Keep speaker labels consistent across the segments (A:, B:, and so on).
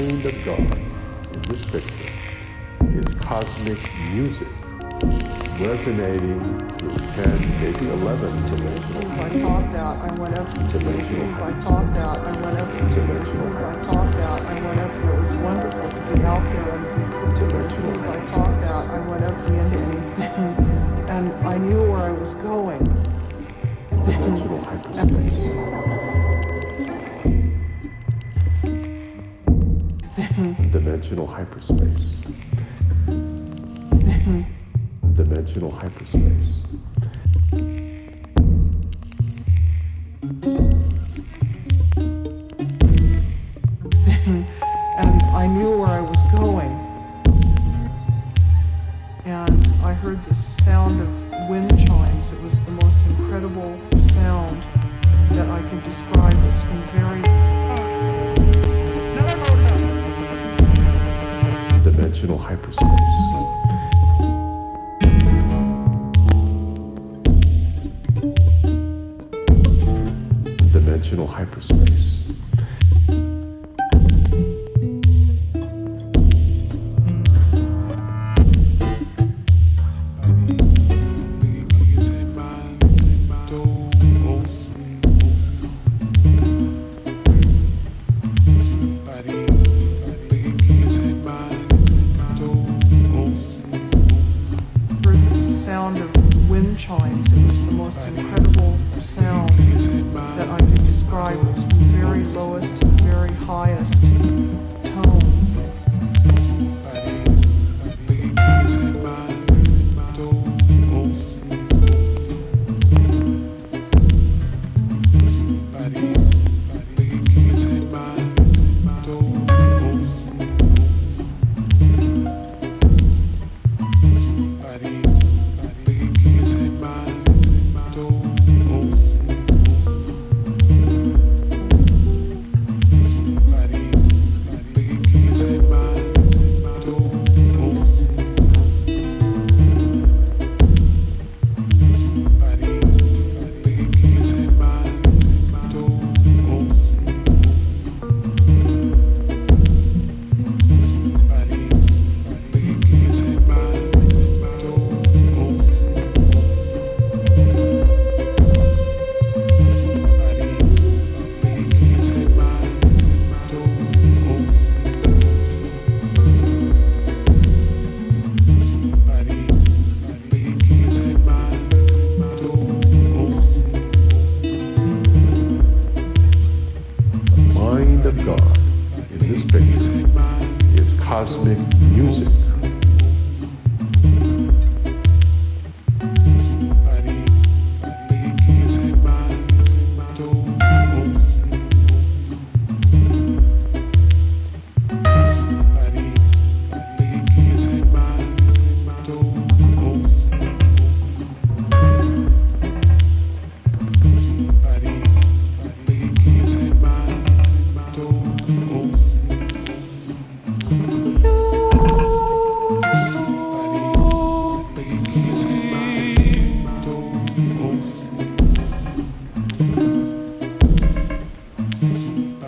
A: Mind of God in this picture is cosmic music resonating with 10, maybe 11 dimensional
B: I thought that I went up to
A: dimensional
B: I thought that I went up to
A: dimensional
B: I thought that I went up. It was wonderful be out there. And just as soon as I thought that, I went up the anything, and I knew where I was going.
A: Dimensional hyperspace. Dimensional hyperspace.
B: Mm-hmm.
A: Dimensional hyperspace.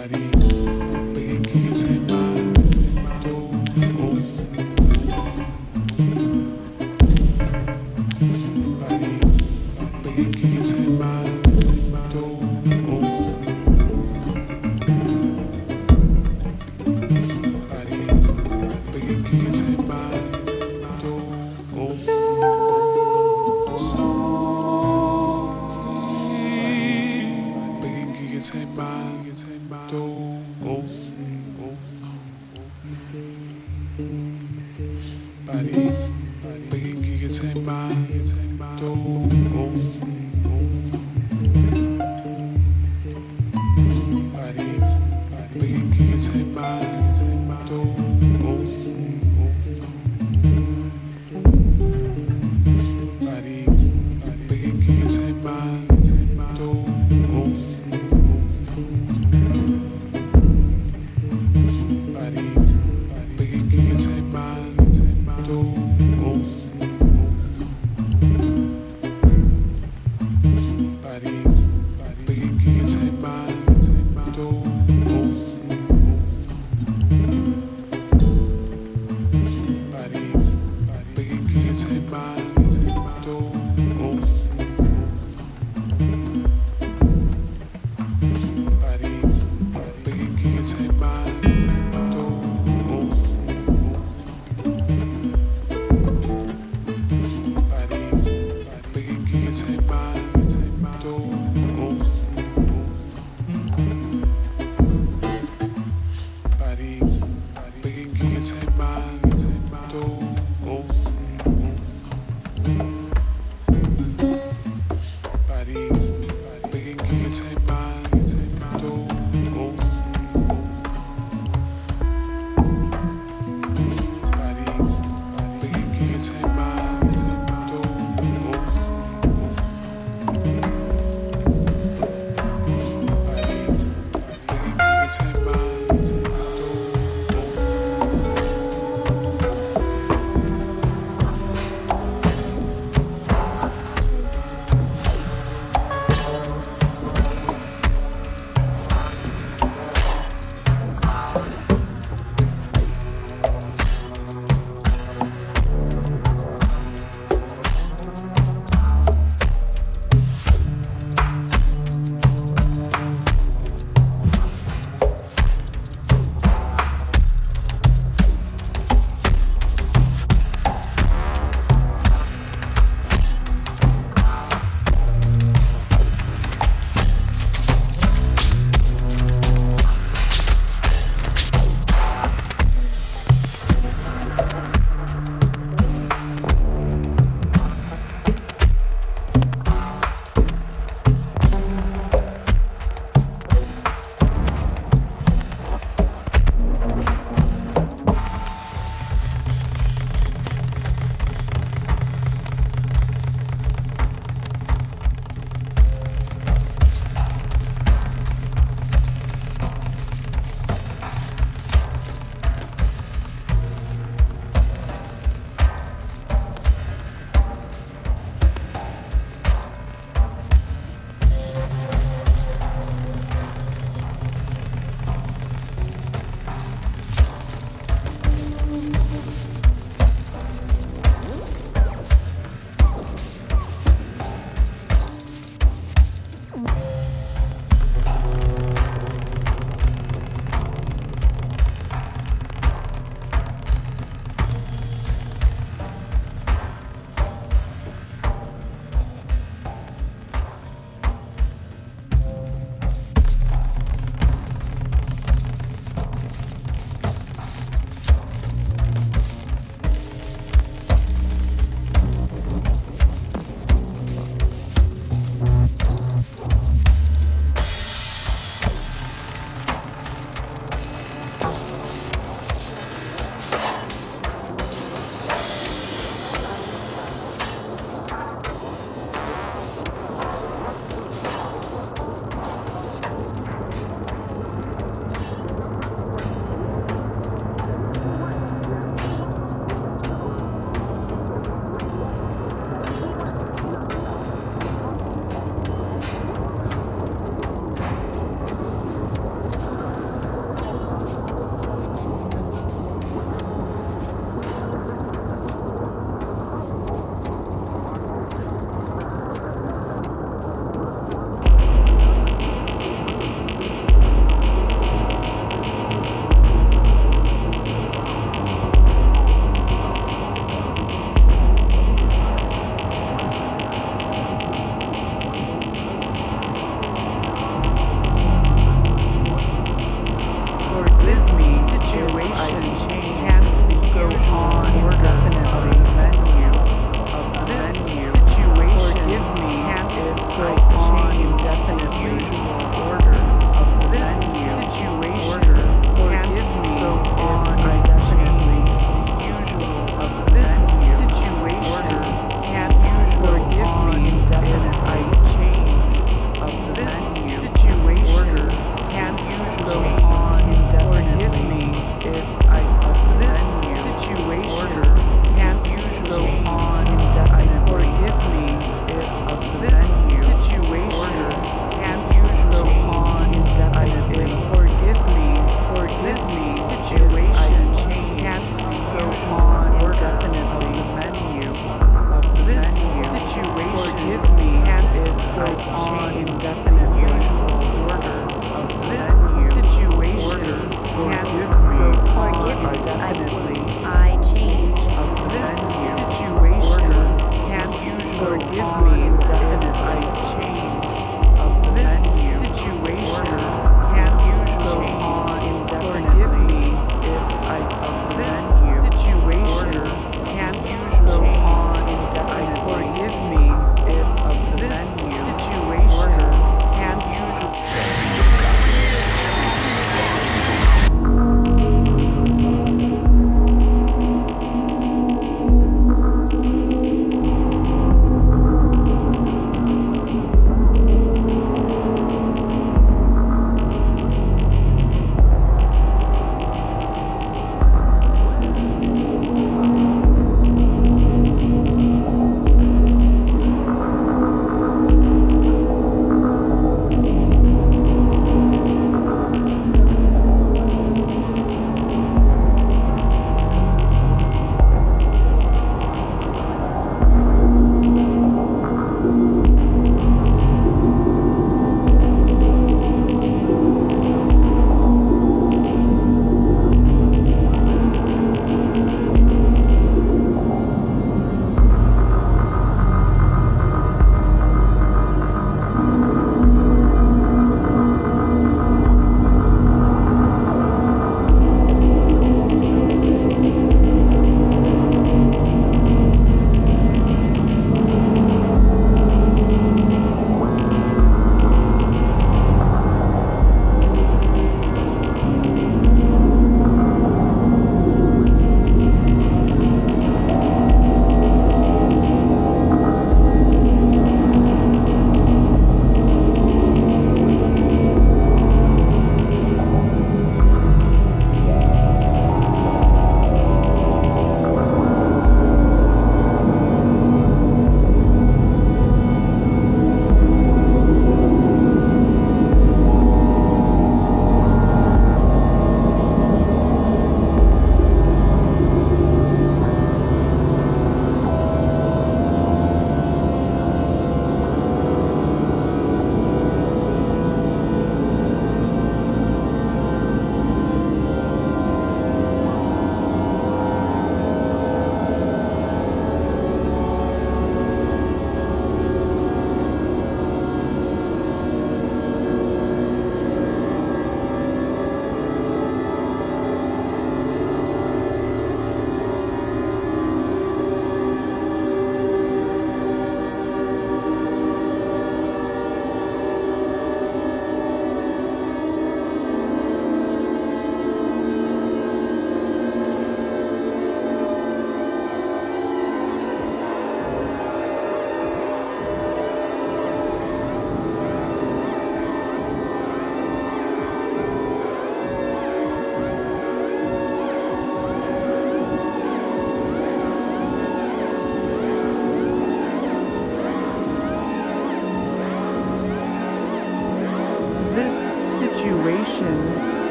B: body. Baby, can you
C: say bye?